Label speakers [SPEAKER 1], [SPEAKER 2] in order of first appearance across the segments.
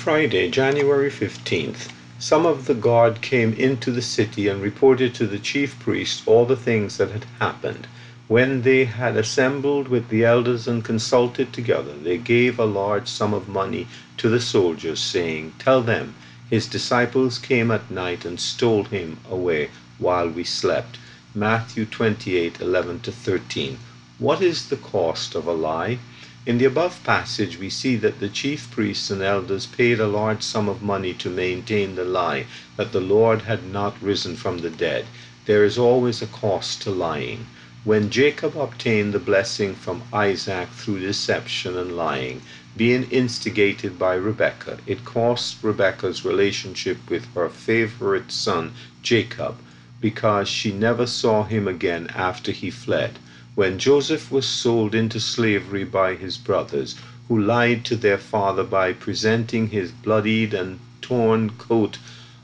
[SPEAKER 1] Friday, January 15th, some of the guard came into the city and reported to the chief priest all the things that had happened. When they had assembled with the elders and consulted together, they gave a large sum of money to the soldiers, saying, Tell them, his disciples came at night and stole him away while we slept. Matthew 28 11 13. What is the cost of a lie? In the above passage, we see that the chief priests and elders paid a large sum of money to maintain the lie that the Lord had not risen from the dead. There is always a cost to lying. When Jacob obtained the blessing from Isaac through deception and lying, being instigated by Rebekah, it cost Rebekah's relationship with her favorite son Jacob because she never saw him again after he fled. When Joseph was sold into slavery by his brothers, who lied to their father by presenting his bloodied and torn coat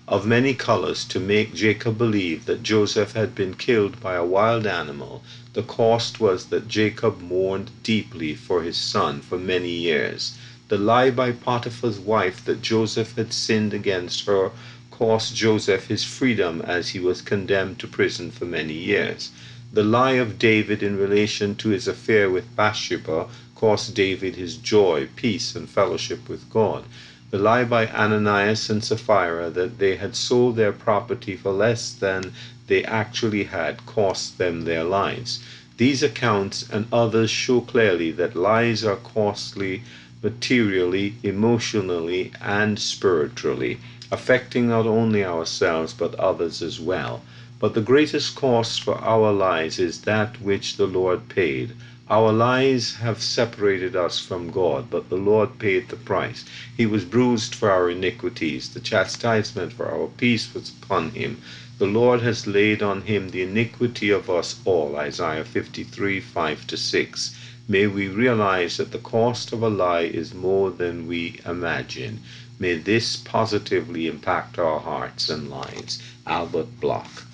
[SPEAKER 1] of many colors to make Jacob believe that Joseph had been killed by a wild animal, the cost was that Jacob mourned deeply for his son for many years. The lie by Potiphar's wife that Joseph had sinned against her cost Joseph his freedom as he was condemned to prison for many years. The lie of David in relation to his affair with Bathsheba cost David his joy, peace, and fellowship with God. The lie by Ananias and Sapphira that they had sold their property for less than they actually had cost them their lives. These accounts and others show clearly that lies are costly materially, emotionally, and spiritually, affecting not only ourselves but others as well. But the greatest cost for our lives is that which the Lord paid. Our lies have separated us from God, but the Lord paid the price. He was bruised for our iniquities. The chastisement for our peace was upon him. The Lord has laid on him the iniquity of us all. Isaiah 53 5 6. May we realize that the cost of a lie is more than we imagine. May this positively impact our hearts and lives. Albert Block.